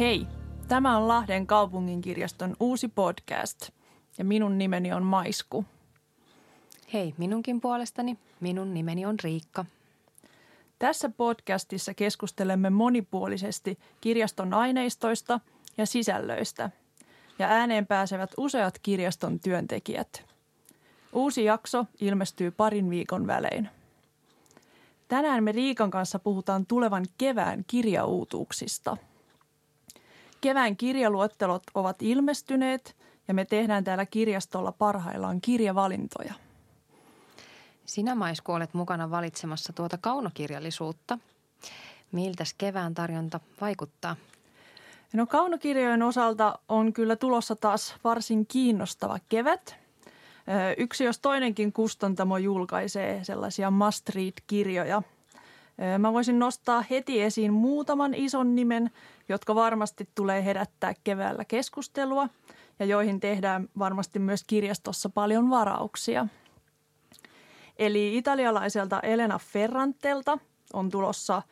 Hei, tämä on Lahden kaupunginkirjaston uusi podcast ja minun nimeni on Maisku. Hei minunkin puolestani, minun nimeni on Riikka. Tässä podcastissa keskustelemme monipuolisesti kirjaston aineistoista ja sisällöistä ja ääneen pääsevät useat kirjaston työntekijät. Uusi jakso ilmestyy parin viikon välein. Tänään me Riikan kanssa puhutaan tulevan kevään kirjauutuuksista. Kevään kirjaluettelot ovat ilmestyneet ja me tehdään täällä kirjastolla parhaillaan kirjavalintoja. Sinä Maisku olet mukana valitsemassa tuota kaunokirjallisuutta. Miltäs kevään tarjonta vaikuttaa? No kaunokirjojen osalta on kyllä tulossa taas varsin kiinnostava kevät. Yksi jos toinenkin kustantamo julkaisee sellaisia must read-kirjoja. Mä voisin nostaa heti esiin muutaman ison nimen, jotka varmasti tulee herättää keväällä keskustelua ja joihin tehdään varmasti myös kirjastossa paljon varauksia. Eli italialaiselta Elena Ferrantelta on tulossa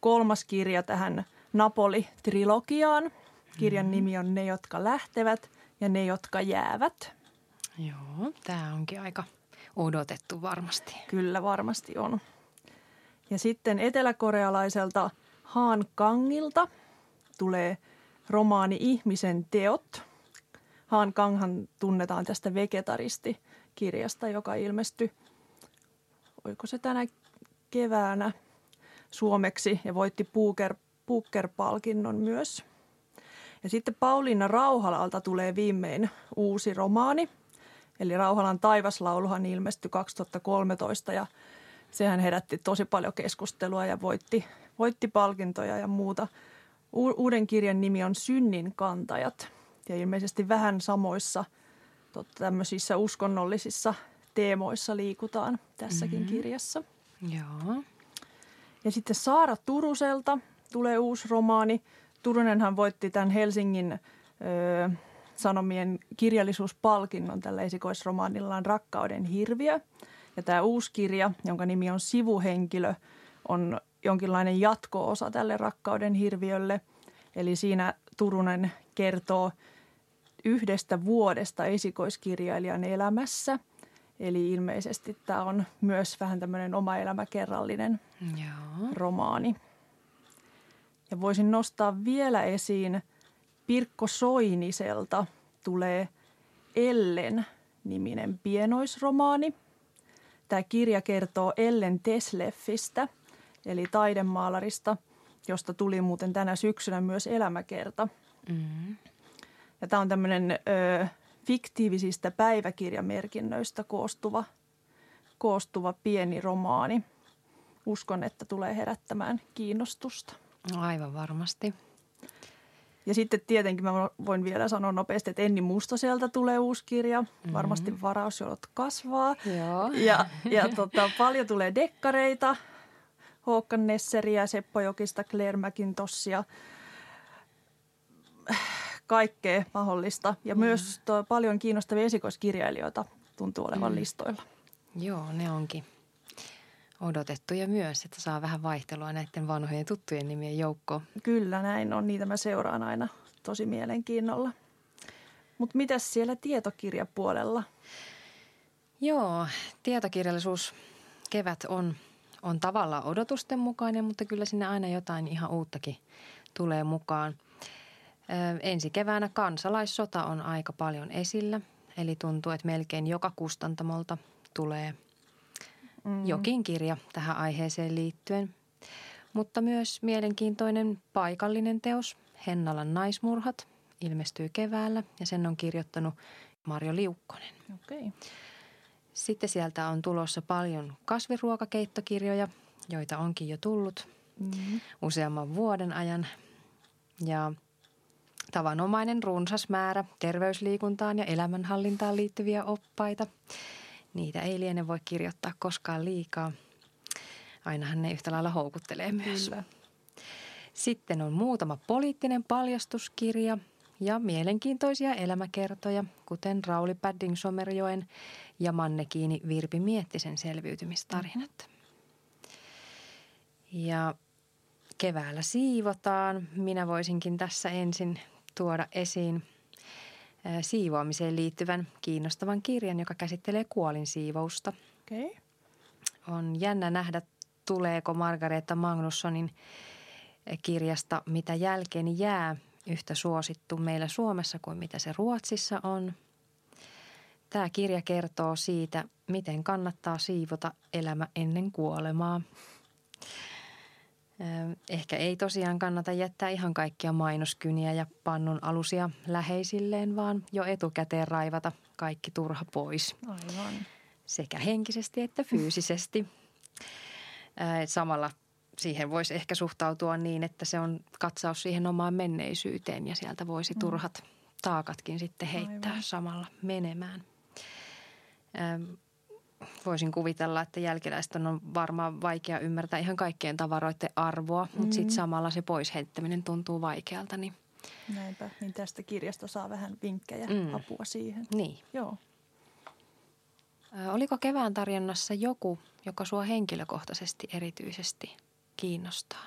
kolmas kirja tähän Napoli-trilogiaan. Kirjan nimi on Ne, jotka lähtevät ja Ne, jotka jäävät. Joo, tämä onkin aika odotettu varmasti. Kyllä varmasti on. Ja sitten eteläkorealaiselta Haan Kangilta tulee romaani Ihmisen teot. Haan Kanghan tunnetaan tästä Vegetaristi-kirjasta, joka ilmestyi, oiko se tänä keväänä suomeksi ja voitti Booker, Booker-palkinnon myös. Ja sitten Pauliina Rauhalalta tulee viimein uusi romaani – Eli Rauhalan taivaslauluhan ilmestyi 2013 ja sehän herätti tosi paljon keskustelua ja voitti, voitti palkintoja ja muuta. Uuden kirjan nimi on Synnin kantajat ja ilmeisesti vähän samoissa totta, tämmöisissä uskonnollisissa teemoissa liikutaan tässäkin mm-hmm. kirjassa. Joo. Ja sitten Saara Turuselta tulee uusi romaani. Turunenhan voitti tämän Helsingin ö, Sanomien kirjallisuuspalkinnon tällä esikoisromaanillaan Rakkauden hirviö. Ja tämä uusi kirja, jonka nimi on Sivuhenkilö, on jonkinlainen jatko-osa tälle Rakkauden hirviölle. Eli siinä Turunen kertoo yhdestä vuodesta esikoiskirjailijan elämässä. Eli ilmeisesti tämä on myös vähän tämmöinen oma elämäkerrallinen Joo. romaani. Ja voisin nostaa vielä esiin – Pirkko Soiniselta tulee Ellen-niminen pienoisromaani. Tämä kirja kertoo Ellen Tesleffistä, eli taidemaalarista, josta tuli muuten tänä syksynä myös elämäkerta. Mm-hmm. Ja tämä on tämmöinen ö, fiktiivisistä päiväkirjamerkinnöistä koostuva, koostuva pieni romaani. Uskon, että tulee herättämään kiinnostusta. Aivan varmasti. Ja sitten tietenkin mä voin vielä sanoa nopeasti, että Enni Mustoselta tulee uusi kirja. Mm-hmm. Varmasti varausjolot kasvaa. Joo. Ja, ja tota, paljon tulee dekkareita. Håkan Nesseriä, Seppo Jokista, Claire McIntossia. Kaikkea mahdollista. Ja mm. myös paljon kiinnostavia esikoiskirjailijoita tuntuu olevan mm. listoilla. Joo, ne onkin odotettuja myös, että saa vähän vaihtelua näiden vanhojen tuttujen nimien joukkoon. Kyllä näin on, niitä mä seuraan aina tosi mielenkiinnolla. Mutta mitäs siellä tietokirjapuolella? Joo, tietokirjallisuus kevät on, on tavallaan odotusten mukainen, mutta kyllä sinne aina jotain ihan uuttakin tulee mukaan. Ö, ensi keväänä kansalaissota on aika paljon esillä, eli tuntuu, että melkein joka kustantamolta tulee – mm. jokin kirja tähän aiheeseen liittyen. Mutta myös mielenkiintoinen paikallinen teos, Hennalan naismurhat, ilmestyy keväällä ja sen on kirjoittanut Marjo Liukkonen. Okay. Sitten sieltä on tulossa paljon kasviruokakeittokirjoja, joita onkin jo tullut mm-hmm. useamman vuoden ajan. Ja tavanomainen runsas määrä terveysliikuntaan ja elämänhallintaan liittyviä oppaita – Niitä ei liene voi kirjoittaa koskaan liikaa. Ainahan ne yhtä lailla houkuttelee myös. Kyllä. Sitten on muutama poliittinen paljastuskirja ja mielenkiintoisia elämäkertoja, kuten Rauli Padding Somerjoen ja Mannekiini Virpi Miettisen selviytymistarinat. Mm-hmm. Ja keväällä siivotaan. Minä voisinkin tässä ensin tuoda esiin siivoamiseen liittyvän kiinnostavan kirjan, joka käsittelee kuolinsiivousta. Okay. On jännä nähdä, tuleeko Margareta Magnussonin kirjasta Mitä jälkeeni jää yhtä suosittu meillä Suomessa kuin mitä se Ruotsissa on. Tämä kirja kertoo siitä, miten kannattaa siivota elämä ennen kuolemaa. Ehkä ei tosiaan kannata jättää ihan kaikkia mainoskyniä ja pannun alusia läheisilleen, vaan jo etukäteen raivata kaikki turha pois. Aivan. Sekä henkisesti että fyysisesti. Samalla siihen voisi ehkä suhtautua niin, että se on katsaus siihen omaan menneisyyteen ja sieltä voisi mm. turhat taakatkin sitten heittää Aivan. samalla menemään. Voisin kuvitella, että jälkeläisten on varmaan vaikea ymmärtää ihan kaikkien tavaroiden arvoa, mm. mutta sitten samalla se pois heittäminen tuntuu vaikealta. Niin... Näinpä, niin tästä kirjasta saa vähän vinkkejä, mm. apua siihen. Niin. Joo. Oliko kevään tarjonnassa joku, joka sua henkilökohtaisesti erityisesti kiinnostaa?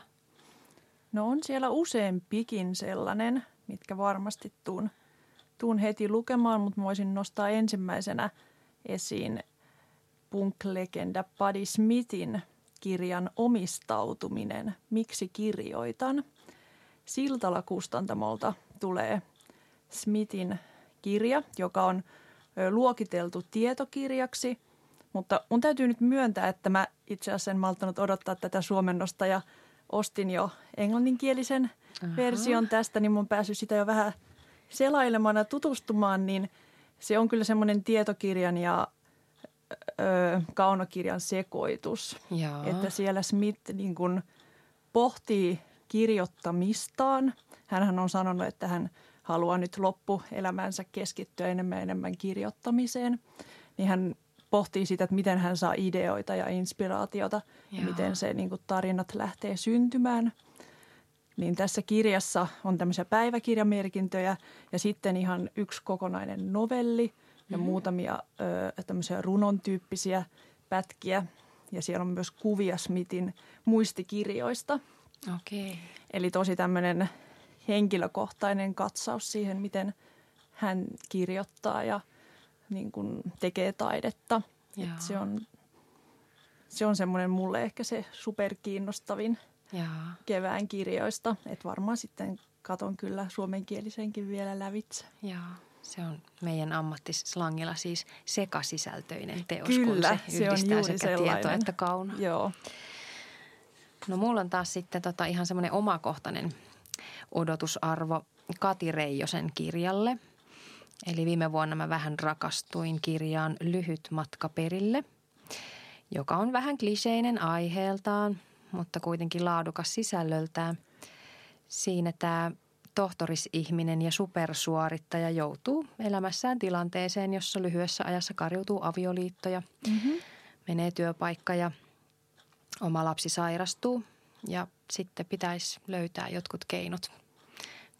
No on siellä useampikin sellainen, mitkä varmasti tuun, tuun heti lukemaan, mutta voisin nostaa ensimmäisenä esiin punk-legenda Buddy Smithin kirjan Omistautuminen, miksi kirjoitan. Siltala kustantamolta tulee Smithin kirja, joka on luokiteltu tietokirjaksi – mutta mun täytyy nyt myöntää, että mä itse asiassa en malttanut odottaa tätä suomennosta ja ostin jo englanninkielisen Aha. version tästä, niin mun päässyt sitä jo vähän selailemaan ja tutustumaan, niin se on kyllä semmoinen tietokirjan ja ö, kaunokirjan sekoitus. Jaa. Että siellä Smith niin kuin pohtii kirjoittamistaan. Hänhän on sanonut, että hän haluaa nyt loppuelämänsä keskittyä enemmän ja enemmän kirjoittamiseen. Niin hän pohtii sitä, että miten hän saa ideoita ja inspiraatiota Joo. ja miten se niin kuin, tarinat lähtee syntymään. Niin tässä kirjassa on tämmöisiä päiväkirjamerkintöjä ja sitten ihan yksi kokonainen novelli ja mm. muutamia ö, tämmöisiä runon tyyppisiä pätkiä. Ja siellä on myös kuvia Smithin muistikirjoista. Okay. Eli tosi tämmöinen henkilökohtainen katsaus siihen, miten hän kirjoittaa ja – niin kuin tekee taidetta. Et se on, se on semmoinen mulle ehkä se superkiinnostavin Jaa. kevään kirjoista. Että varmaan sitten katon kyllä suomenkielisenkin vielä lävitse. Joo. Se on meidän ammattislangilla siis sekasisältöinen teos, Kyllä, kun se, se on juuri sekä sellainen. tieto että kauna. Joo. No mulla on taas sitten tota ihan semmoinen omakohtainen odotusarvo Kati Reijosen kirjalle – Eli viime vuonna mä vähän rakastuin kirjaan Lyhyt matka perille, joka on vähän kliseinen aiheeltaan, mutta kuitenkin laadukas sisällöltään. Siinä tämä tohtorisihminen ja supersuorittaja joutuu elämässään tilanteeseen, jossa lyhyessä ajassa karjutuu avioliittoja, mm-hmm. menee työpaikka ja oma lapsi sairastuu ja sitten pitäisi löytää jotkut keinot,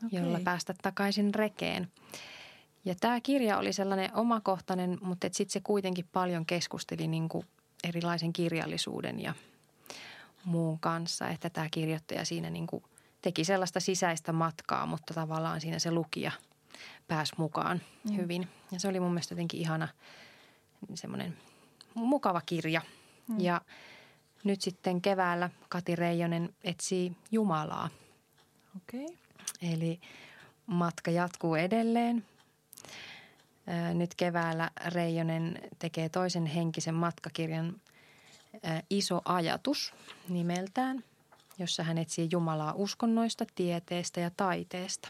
okay. jolla päästä takaisin rekeen. Ja tämä kirja oli sellainen omakohtainen, mutta sitten se kuitenkin paljon keskusteli niin kuin erilaisen kirjallisuuden ja muun kanssa. Että tämä kirjoittaja siinä niin kuin teki sellaista sisäistä matkaa, mutta tavallaan siinä se lukija pääsi mukaan mm. hyvin. Ja se oli mun mielestä jotenkin ihana semmoinen mukava kirja. Mm. Ja nyt sitten keväällä Kati Reijonen etsii Jumalaa. Okei. Okay. Eli matka jatkuu edelleen nyt keväällä Reijonen tekee toisen henkisen matkakirjan Iso ajatus nimeltään, jossa hän etsii Jumalaa uskonnoista, tieteestä ja taiteesta.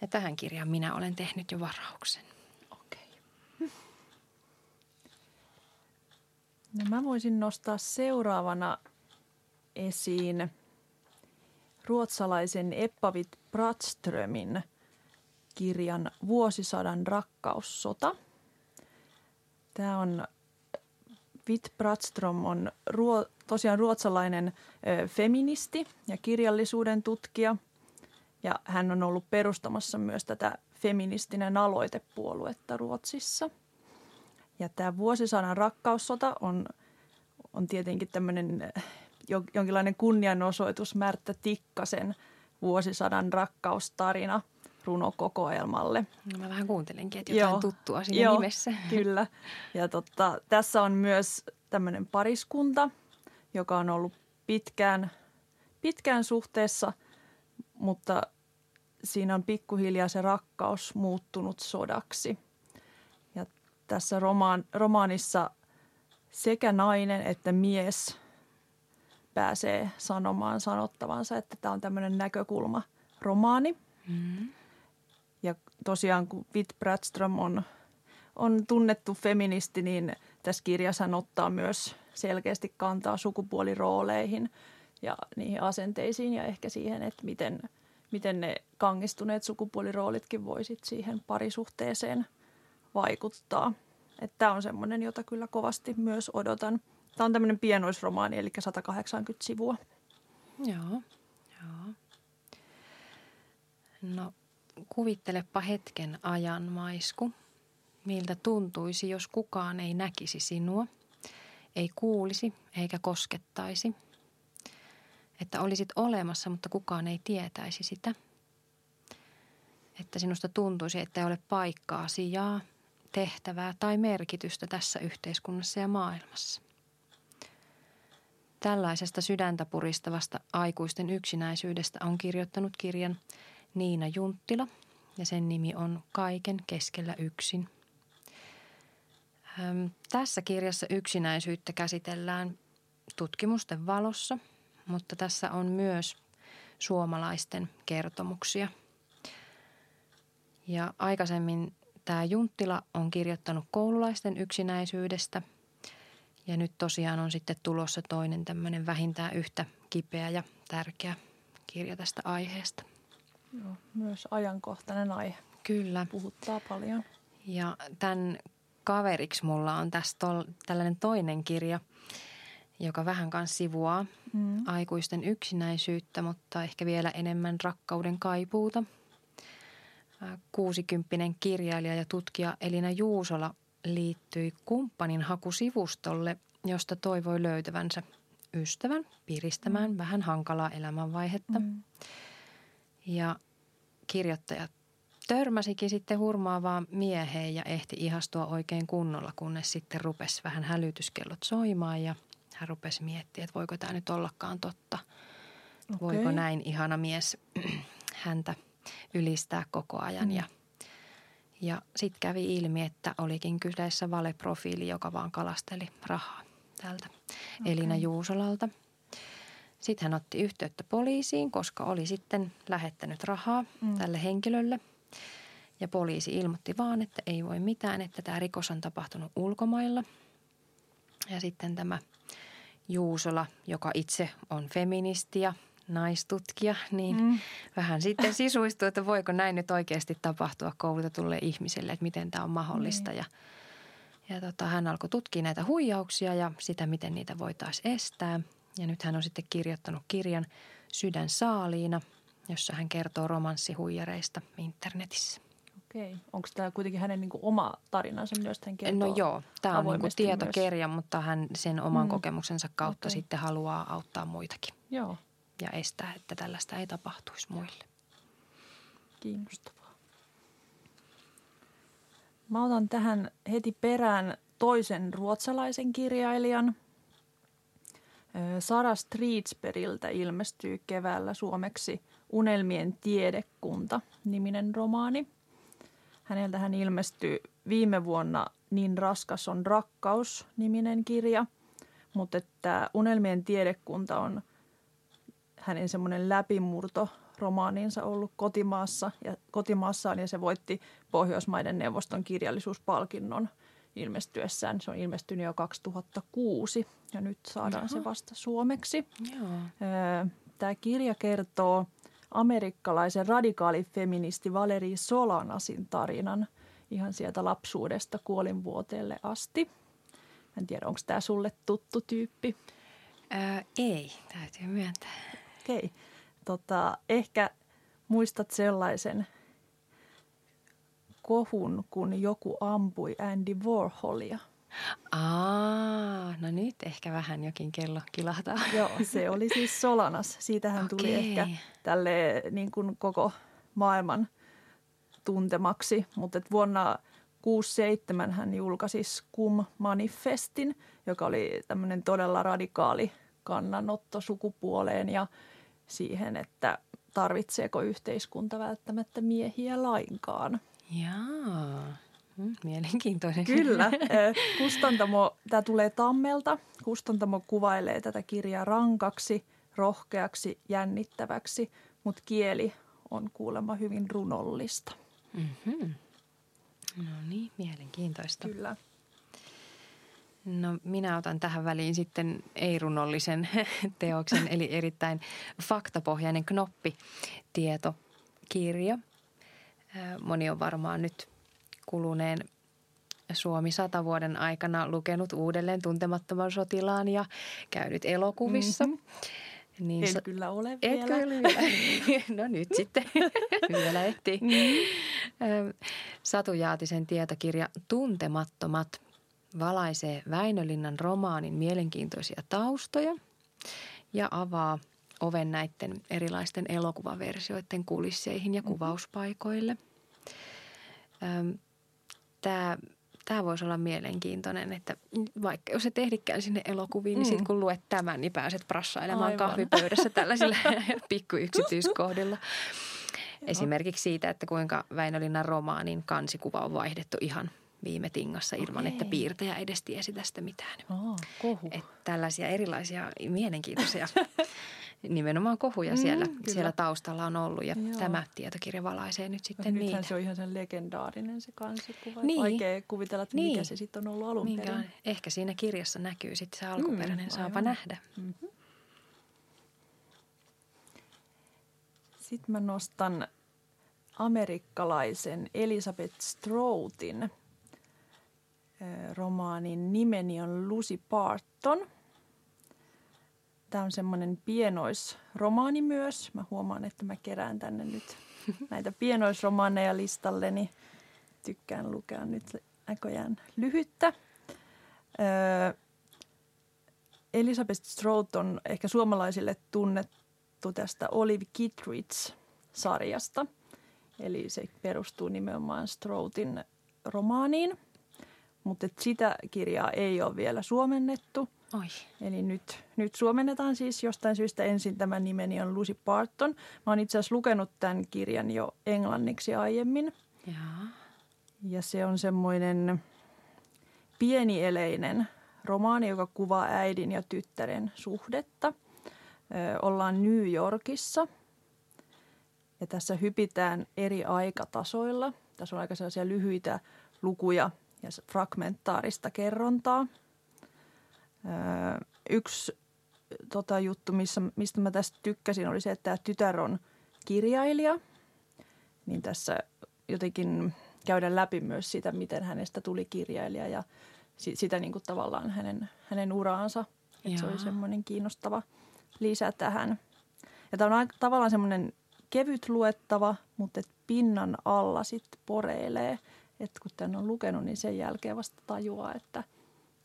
Ja tähän kirjaan minä olen tehnyt jo varauksen. Okei. No mä voisin nostaa seuraavana esiin ruotsalaisen Eppavit Bratströmin – kirjan Vuosisadan rakkaussota. Tämä on, Witt Bratström on ruo, tosiaan ruotsalainen ö, feministi ja kirjallisuuden tutkija. Ja hän on ollut perustamassa myös tätä feministinen aloitepuoluetta Ruotsissa. Ja tämä Vuosisadan rakkaussota on, on tietenkin tämmöinen jonkinlainen kunnianosoitus Märttä Tikkasen vuosisadan rakkaustarina runokokoelmalle. No mä vähän kuuntelenkin, että jotain Joo. tuttua siinä Joo, nimessä. Kyllä. Ja totta, tässä on myös tämmöinen pariskunta, joka on ollut pitkään, pitkään suhteessa, mutta siinä on pikkuhiljaa se rakkaus muuttunut sodaksi. Ja tässä romaan, romaanissa sekä nainen että mies pääsee sanomaan sanottavansa, että tämä on tämmöinen näkökulma romaani. Mm-hmm. Ja tosiaan kun Witt Bradström on, on tunnettu feministi, niin tässä kirjassa hän ottaa myös selkeästi kantaa sukupuolirooleihin ja niihin asenteisiin ja ehkä siihen, että miten, miten ne kangistuneet sukupuoliroolitkin voisit siihen parisuhteeseen vaikuttaa. Tämä on semmoinen, jota kyllä kovasti myös odotan. Tämä on tämmöinen pienoisromaani, eli 180 sivua. Joo, joo. No kuvittelepa hetken ajan, Maisku, miltä tuntuisi, jos kukaan ei näkisi sinua, ei kuulisi eikä koskettaisi. Että olisit olemassa, mutta kukaan ei tietäisi sitä. Että sinusta tuntuisi, että ei ole paikkaa, sijaa, tehtävää tai merkitystä tässä yhteiskunnassa ja maailmassa. Tällaisesta sydäntä puristavasta aikuisten yksinäisyydestä on kirjoittanut kirjan Niina Junttila ja sen nimi on Kaiken keskellä yksin. Tässä kirjassa yksinäisyyttä käsitellään tutkimusten valossa, mutta tässä on myös suomalaisten kertomuksia. Ja aikaisemmin tämä Junttila on kirjoittanut koululaisten yksinäisyydestä ja nyt tosiaan on sitten tulossa toinen tämmöinen vähintään yhtä kipeä ja tärkeä kirja tästä aiheesta. Joo, myös ajankohtainen aihe. Kyllä. Puhuttaa paljon. Ja tämän kaveriksi mulla on tässä tol, tällainen toinen kirja, joka vähän kanssa sivuaa mm. aikuisten yksinäisyyttä, mutta ehkä vielä enemmän rakkauden kaipuuta. Kuusikymppinen kirjailija ja tutkija Elina Juusola liittyi kumppanin hakusivustolle, josta toivoi löytävänsä ystävän piristämään mm. vähän hankalaa elämänvaihetta. Mm. Ja kirjoittaja törmäsikin sitten hurmaavaan mieheen ja ehti ihastua oikein kunnolla, kunnes sitten rupesi vähän hälytyskellot soimaan ja hän rupesi miettimään, että voiko tämä nyt ollakaan totta. Okay. Voiko näin ihana mies häntä ylistää koko ajan mm. ja ja sitten kävi ilmi, että olikin kyseessä valeprofiili, joka vaan kalasteli rahaa tältä okay. Elina Juusolalta – sitten hän otti yhteyttä poliisiin, koska oli sitten lähettänyt rahaa mm. tälle henkilölle. Ja poliisi ilmoitti vaan, että ei voi mitään, että tämä rikos on tapahtunut ulkomailla. Ja sitten tämä Juusola, joka itse on feministi ja naistutkija, niin mm. vähän sitten sisuistui, että voiko näin nyt oikeasti tapahtua koulutetulle ihmiselle, että miten tämä on mahdollista. Mm. Ja, ja tota, hän alkoi tutkia näitä huijauksia ja sitä, miten niitä voitaisiin estää – ja nyt hän on sitten kirjoittanut kirjan Sydän saaliina, jossa hän kertoo romanssihuijareista internetissä. Okei. Onko tämä kuitenkin hänen niin kuin oma tarinansa myös? Hän no joo, tämä on niin tietokerja, myös. mutta hän sen oman mm. kokemuksensa kautta okay. sitten haluaa auttaa muitakin. Joo. Ja estää, että tällaista ei tapahtuisi muille. Kiinnostavaa. Mä otan tähän heti perään toisen ruotsalaisen kirjailijan, Sara Streetsperiltä ilmestyy keväällä suomeksi Unelmien tiedekunta niminen romaani. Häneltä hän ilmestyi viime vuonna Niin raskas on rakkaus niminen kirja, mutta että Unelmien tiedekunta on hänen semmoinen läpimurto romaaninsa ollut kotimaassa ja kotimaassaan ja se voitti Pohjoismaiden neuvoston kirjallisuuspalkinnon – ilmestyessään. Se on ilmestynyt jo 2006 ja nyt saadaan Jaha. se vasta suomeksi. Joo. Tämä kirja kertoo amerikkalaisen radikaalifeministi Valeri Solanasin tarinan ihan sieltä lapsuudesta kuolinvuoteelle asti. En tiedä, onko tämä sulle tuttu tyyppi? Ää, ei, täytyy myöntää. Okei. Okay. Tota, ehkä muistat sellaisen kohun, kun joku ampui Andy Warholia. Aa, no nyt ehkä vähän jokin kello kilahtaa. Joo, se oli siis Solanas. Siitähän tuli Okei. ehkä tälle niin kuin koko maailman tuntemaksi. Mutta vuonna 67 hän julkaisi Skum Manifestin, joka oli tämmöinen todella radikaali kannanotto sukupuoleen ja siihen, että tarvitseeko yhteiskunta välttämättä miehiä lainkaan. Jaa, mielenkiintoinen. Kyllä. Eh, Kustantamo, tämä tulee Tammelta. Kustantamo kuvailee tätä kirjaa rankaksi, rohkeaksi, jännittäväksi, mutta kieli on kuulemma hyvin runollista. Mm-hmm. No niin, mielenkiintoista. Kyllä. No minä otan tähän väliin sitten ei-runollisen teoksen, eli erittäin faktapohjainen knoppitietokirja. Moni on varmaan nyt kuluneen Suomi sata vuoden aikana lukenut uudelleen tuntemattoman sotilaan ja käynyt elokuvissa. Mhm. Niin En sa- kyllä ole et vielä. kyllä vielä. No nyt sitten vielä ehtii. Mm. Satu Jaatisen tietokirja Tuntemattomat valaisee Väinölinnan romaanin mielenkiintoisia taustoja ja avaa oven näiden erilaisten elokuvaversioiden kulisseihin ja kuvauspaikoille. Tämä, tämä voisi olla mielenkiintoinen, että vaikka jos et ehdikään sinne elokuviin, niin Mm. sitten kun luet tämän, niin pääset prassailemaan Aivan. kahvipöydässä tällaisilla pikkuyksityiskohdilla. Esimerkiksi siitä, että kuinka Väinölinnan romaanin kansikuva on vaihdettu ihan viime tingassa ilman, Okei. että piirtäjä edes tiesi tästä mitään. Aa, kohu. Että tällaisia erilaisia mielenkiintoisia nimenomaan kohuja siellä, Mm, kyllä. siellä taustalla on ollut ja Joo. tämä tietokirja valaisee nyt sitten Nythän niitä. se on ihan sen legendaarinen se kansikuva. Niin. Vaikea kuvitella, että Niin. mikä se sitten on ollut alun Minkä, perin. ehkä siinä kirjassa näkyy sitten se alkuperäinen, Mm, saapa aivan. nähdä. Mm-hmm. Sitten mä nostan amerikkalaisen Elizabeth Stroutin eh, romaanin Nimeni on Lucy Parton. Tämä on semmoinen pienoisromaani myös. Mä huomaan, että mä kerään tänne nyt näitä pienoisromaaneja listalleni. Tykkään lukea nyt näköjään lyhyttä. Öö, Elizabeth Strout on ehkä suomalaisille tunnettu tästä Olive Kittredge-sarjasta. Eli se perustuu nimenomaan Stroutin romaaniin. Mutta sitä kirjaa ei ole vielä suomennettu. Oi, Eli nyt, nyt suomennetaan siis jostain syystä ensin tämä nimeni on Lucy Parton. Mä oon itse asiassa lukenut tämän kirjan jo englanniksi aiemmin. jaa. Ja se on semmoinen pienieleinen romaani, joka kuvaa äidin ja tyttären suhdetta. Ö, ollaan New Yorkissa ja tässä hypitään eri aikatasoilla. Tässä on aika sellaisia lyhyitä lukuja ja fragmentaarista kerrontaa. Yksi tota, juttu, missä, mistä mä tästä tykkäsin, oli se, että tämä tytär on kirjailija. Niin tässä jotenkin käydä läpi myös sitä, miten hänestä tuli kirjailija ja si- sitä niin kuin tavallaan hänen, hänen uraansa. Et se oli semmoinen kiinnostava lisä tähän. Ja tämä on aika, tavallaan semmoinen kevyt luettava, mutta et pinnan alla sitten poreilee. Että kun tämän on lukenut, niin sen jälkeen vasta tajuaa, että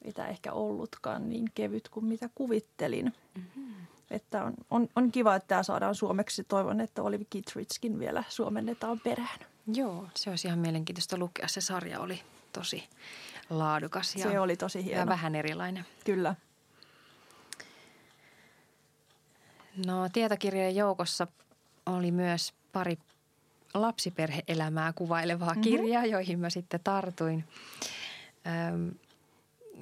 ei tämä ehkä ollutkaan niin kevyt kuin mitä kuvittelin. Mm-hmm. Että on, on, on kiva, että tämä saadaan suomeksi. Toivon, että Olive Kittredgekin vielä suomennetaan perään. Joo, se olisi ihan mielenkiintoista lukea. Se sarja oli tosi laadukas ja, Se oli tosi hieno. ja vähän erilainen. Kyllä. No tietokirjojen joukossa oli myös pari lapsiperheelämää kuvailevaa mm-hmm. kirjaa, joihin mä sitten tartuin. Öm,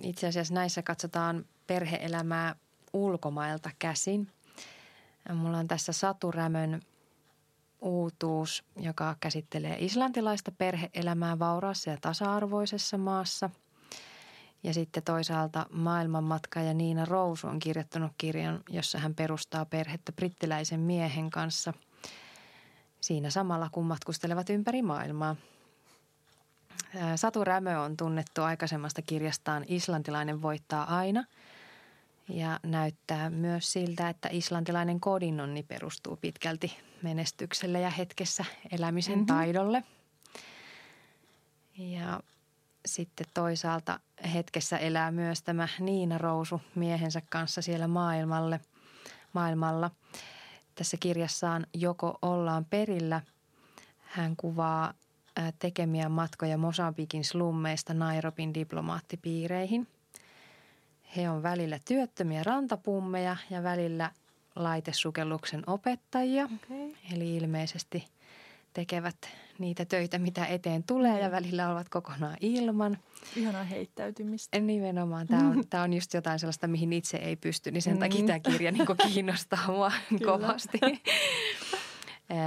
itse asiassa näissä katsotaan perheelämää ulkomailta käsin. Mulla on tässä Satu Rämön uutuus, joka käsittelee islantilaista perheelämää vauraassa ja tasa-arvoisessa maassa. Ja sitten toisaalta Maailmanmatka ja Niina Rous on kirjoittanut kirjan, jossa hän perustaa perhettä brittiläisen miehen kanssa siinä samalla, kun matkustelevat ympäri maailmaa. Satu Rämö on tunnettu aikaisemmasta kirjastaan Islantilainen voittaa aina. Ja näyttää myös siltä, että islantilainen kodinonni perustuu pitkälti menestykselle ja hetkessä elämisen Mhm. taidolle. Ja sitten toisaalta hetkessä elää myös tämä Niina Rousu miehensä kanssa siellä maailmalle, maailmalla. Tässä kirjassaan Joko ollaan perillä. Hän kuvaa tekemiä matkoja Mosambikin slummeista Nairobin diplomaattipiireihin. He on välillä työttömiä rantapummeja ja välillä laitesukelluksen opettajia. Okay. Eli ilmeisesti tekevät niitä töitä, mitä eteen tulee ja välillä ovat kokonaan ilman. Ihana heittäytymistä. Nimenomaan. Tämä on, tämä on just jotain sellaista, mihin itse ei pysty, niin sen takia mm. tämä kirja niin kiinnostaa mua kovasti.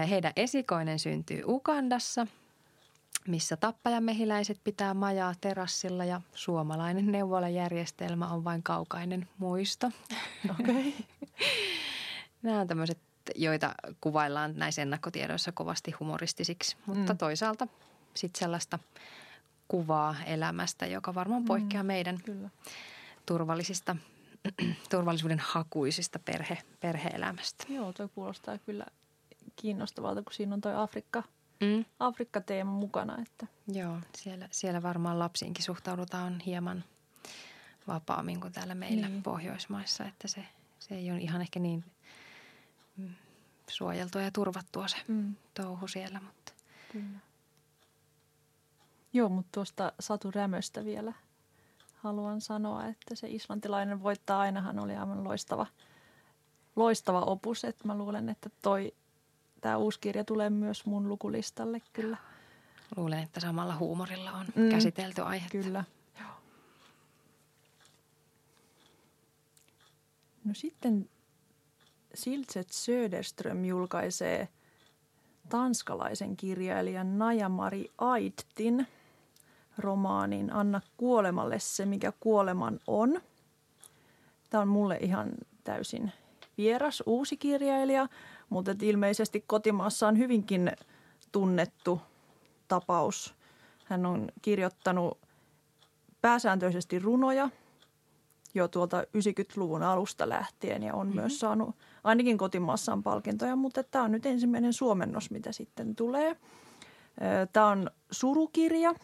Heidän esikoinen syntyy Ugandassa, missä tappajamehiläiset pitää majaa terassilla ja suomalainen neuvolajärjestelmä on vain kaukainen muisto. Okay. Nämä on tämmöiset joita kuvaillaan näissä ennakkotiedoissa kovasti humoristisiksi, mutta mm. toisaalta sitten sellaista kuvaa elämästä, joka varmaan poikkeaa mm, meidän kyllä. turvallisista, turvallisuuden hakuisista perhe, perhe-elämästä. Joo, tuo kuulostaa kyllä kiinnostavalta, kun siinä on tuo Afrikka, mm. Afrikka-teema mukana. Että. Joo, siellä, siellä varmaan lapsiinkin suhtaudutaan hieman vapaammin kuin täällä meillä niin. Pohjoismaissa, että se, se ei ole ihan ehkä niin – suojeltua ja turvattua se mm. touhu siellä. Mutta. Kyllä. Joo, mutta tuosta Satu Rämöstä vielä haluan sanoa, että se islantilainen voittaa ainahan oli aivan loistava, loistava opus. Että mä luulen, että toi, tämä uusi kirja tulee myös mun lukulistalle kyllä. Luulen, että samalla huumorilla on mm, käsitelty aihe. Kyllä. No sitten Siltset Söderström julkaisee tanskalaisen kirjailijan Najamari Aittin romaanin Anna kuolemalle se, mikä kuoleman on. Tämä on mulle ihan täysin vieras uusi kirjailija, mutta ilmeisesti kotimaassa on hyvinkin tunnettu tapaus. Hän on kirjoittanut pääsääntöisesti runoja jo tuolta 90-luvun alusta lähtien ja on mm-hmm. myös saanut ainakin kotimaassaan palkintoja, mutta tämä on nyt ensimmäinen suomennos, mitä sitten tulee. Tämä on surukirja.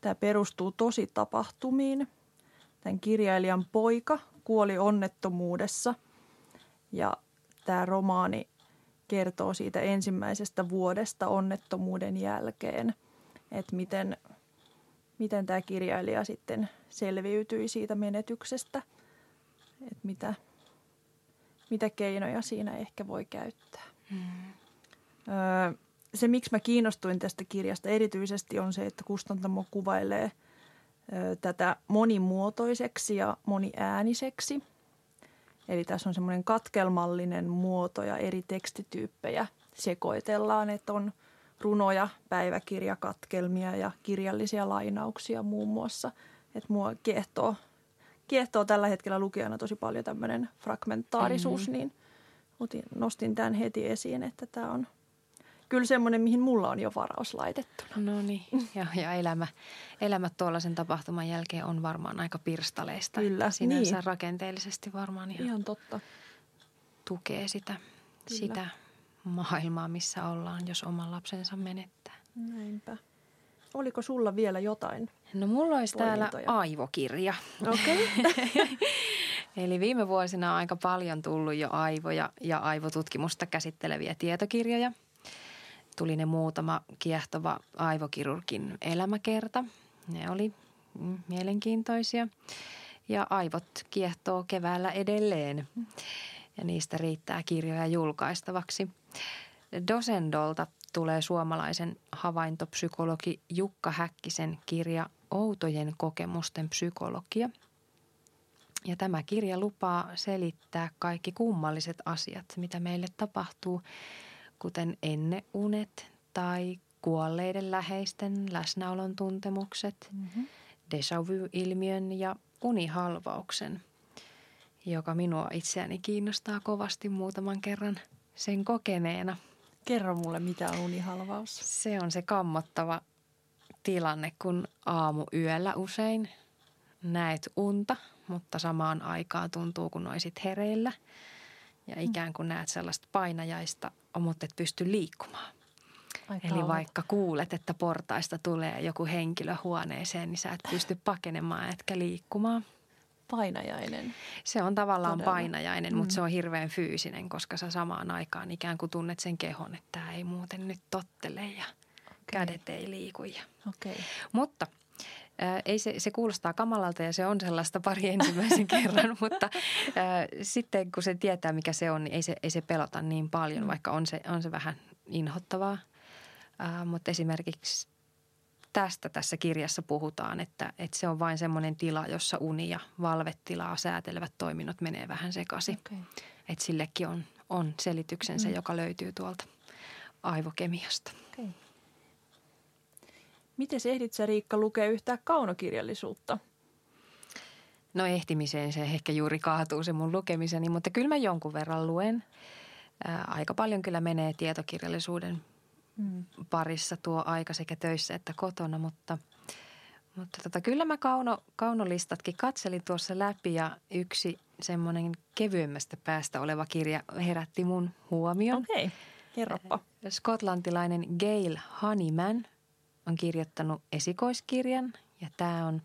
Tämä perustuu tosi tapahtumiin. Tämän kirjailijan poika kuoli onnettomuudessa ja tämä romaani kertoo siitä ensimmäisestä vuodesta onnettomuuden jälkeen, että miten, miten tämä kirjailija sitten selviytyi siitä menetyksestä, että mitä, mitä keinoja siinä ehkä voi käyttää. Hmm. Öö, se, miksi mä kiinnostuin tästä kirjasta erityisesti on se, että kustantamo kuvailee ö, tätä monimuotoiseksi ja moniääniseksi. Eli tässä on semmoinen katkelmallinen muoto ja eri tekstityyppejä sekoitellaan, että on runoja, päiväkirjakatkelmia ja kirjallisia lainauksia muun muassa. Että mua kiehtoo kiehtoo tällä hetkellä lukijana tosi paljon tämmöinen fragmentaarisuus, mm-hmm. niin otin, nostin tämän heti esiin, että tämä on kyllä semmoinen, mihin mulla on jo varaus laitettuna. No niin, ja, ja elämä, elämä tuollaisen tapahtuman jälkeen on varmaan aika pirstaleista. Kyllä, Sinänsä niin. rakenteellisesti varmaan ihan, ihan totta. tukee sitä, sitä maailmaa, missä ollaan, jos oman lapsensa menettää. Näinpä. Oliko sulla vielä jotain? No mulla olisi täällä aivokirja. Okei. Okay. Eli viime vuosina on aika paljon tullut jo aivoja ja aivotutkimusta käsitteleviä tietokirjoja. Tuli ne muutama kiehtova aivokirurgin elämäkerta. Ne oli mm, mielenkiintoisia. Ja aivot kiehtoo keväällä edelleen. Ja niistä riittää kirjoja julkaistavaksi. Dosendolta tulee suomalaisen havaintopsykologi Jukka Häkkisen kirja Outojen kokemusten psykologia. Ja tämä kirja lupaa selittää kaikki kummalliset asiat, mitä meille tapahtuu, kuten enneunet tai kuolleiden läheisten läsnäolon tuntemukset, mm-hmm. déjà vu-ilmiön ja unihalvauksen, joka minua itseäni kiinnostaa kovasti muutaman kerran sen kokeneena – Kerro mulle, mitä on unihalvaus. Se on se kammottava tilanne, kun aamu yöllä usein näet unta, mutta samaan aikaan tuntuu, kun olisit hereillä. Ja mm. ikään kuin näet sellaista painajaista, mutta et pysty liikkumaan. Ai Eli vaikka kuulet, että portaista tulee joku henkilö huoneeseen, niin sä et pysty pakenemaan etkä liikkumaan. Painajainen. Se on tavallaan Todella. painajainen, mm. mutta se on hirveän fyysinen, koska sä samaan aikaan ikään kuin tunnet sen kehon, että tämä ei muuten nyt tottele ja okay. kädet ei liiku. Ja. Okay. Mutta – ei se, se kuulostaa kamalalta ja se on sellaista pari ensimmäisen kerran, mutta ää, sitten kun se tietää mikä se on, niin ei se, ei se pelota niin paljon, mm. vaikka on se, on se vähän inhottavaa. Ää, mutta esimerkiksi tästä tässä kirjassa puhutaan, että, että se on vain semmoinen tila, jossa uni ja valvetilaa säätelevät toiminnot menee vähän sekaisin. Okay. Että sillekin on, on selityksensä, mm. joka löytyy tuolta aivokemiasta. Okay. Miten ehdit sä Riikka lukea yhtään kaunokirjallisuutta? No ehtimiseen se ehkä juuri kaatuu se mun lukemiseni, mutta kyllä mä jonkun verran luen. Ää, aika paljon kyllä menee tietokirjallisuuden mm. parissa tuo aika sekä töissä että kotona, mutta, mutta tota, kyllä mä kauno, kaunolistatkin katselin tuossa läpi ja yksi semmoinen kevyemmästä päästä oleva kirja herätti mun huomion. Okei, okay. kerropa. Skotlantilainen Gail Honeyman – on kirjoittanut esikoiskirjan ja tämä on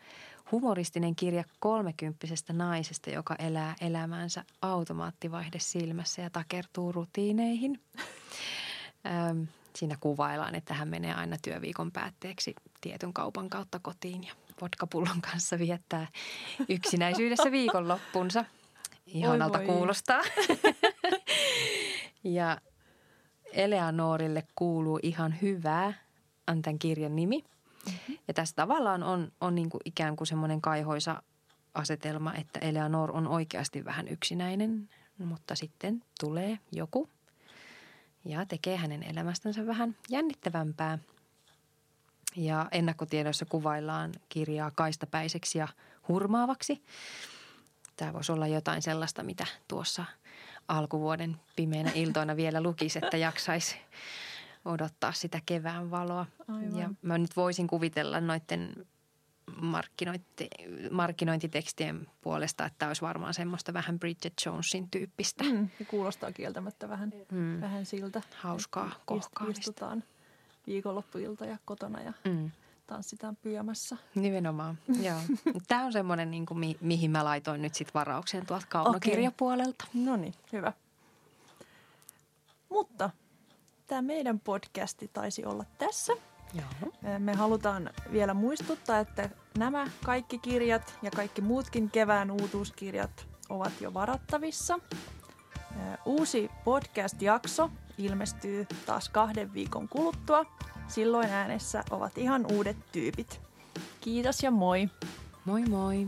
humoristinen kirja kolmekymppisestä naisesta, joka elää elämänsä automaattivaihde silmässä ja takertuu rutiineihin. Siinä kuvaillaan, että hän menee aina työviikon päätteeksi tietyn kaupan kautta kotiin ja vodkapullon kanssa viettää yksinäisyydessä viikonloppunsa. Ihanalta kuulostaa. ja Eleanorille kuuluu ihan hyvää on tämän kirjan nimi. Mm-hmm. Ja tässä tavallaan on, on niin kuin ikään kuin semmoinen kaihoisa asetelma, että Eleanor on oikeasti vähän yksinäinen, mutta sitten tulee joku ja tekee hänen elämästänsä vähän jännittävämpää. Ja ennakkotiedoissa kuvaillaan kirjaa kaistapäiseksi ja hurmaavaksi. Tämä voisi olla jotain sellaista, mitä tuossa alkuvuoden pimeänä iltoina vielä lukisi, että jaksaisi odottaa sitä kevään valoa. Aivan. Ja mä nyt voisin kuvitella noiden markkinointi, markkinointitekstien puolesta, että olisi varmaan semmoista vähän Bridget Jonesin tyyppistä. Mm, kuulostaa kieltämättä vähän, mm. vähän siltä. Hauskaa kohkaamista. Istutaan viikonloppuilta ja kotona ja mm. tanssitaan pyjamassa. Nimenomaan, joo. Tämä on semmoinen, niin kuin, mi- mihin mä laitoin nyt sitten varauksen tuolta kaunokirjapuolelta. Okay. No niin, hyvä. Mutta tämä meidän podcasti taisi olla tässä. Joo. Me halutaan vielä muistuttaa, että nämä kaikki kirjat ja kaikki muutkin kevään uutuuskirjat ovat jo varattavissa. Uusi podcast-jakso ilmestyy taas kahden viikon kuluttua. Silloin äänessä ovat ihan uudet tyypit. Kiitos ja moi! Moi moi!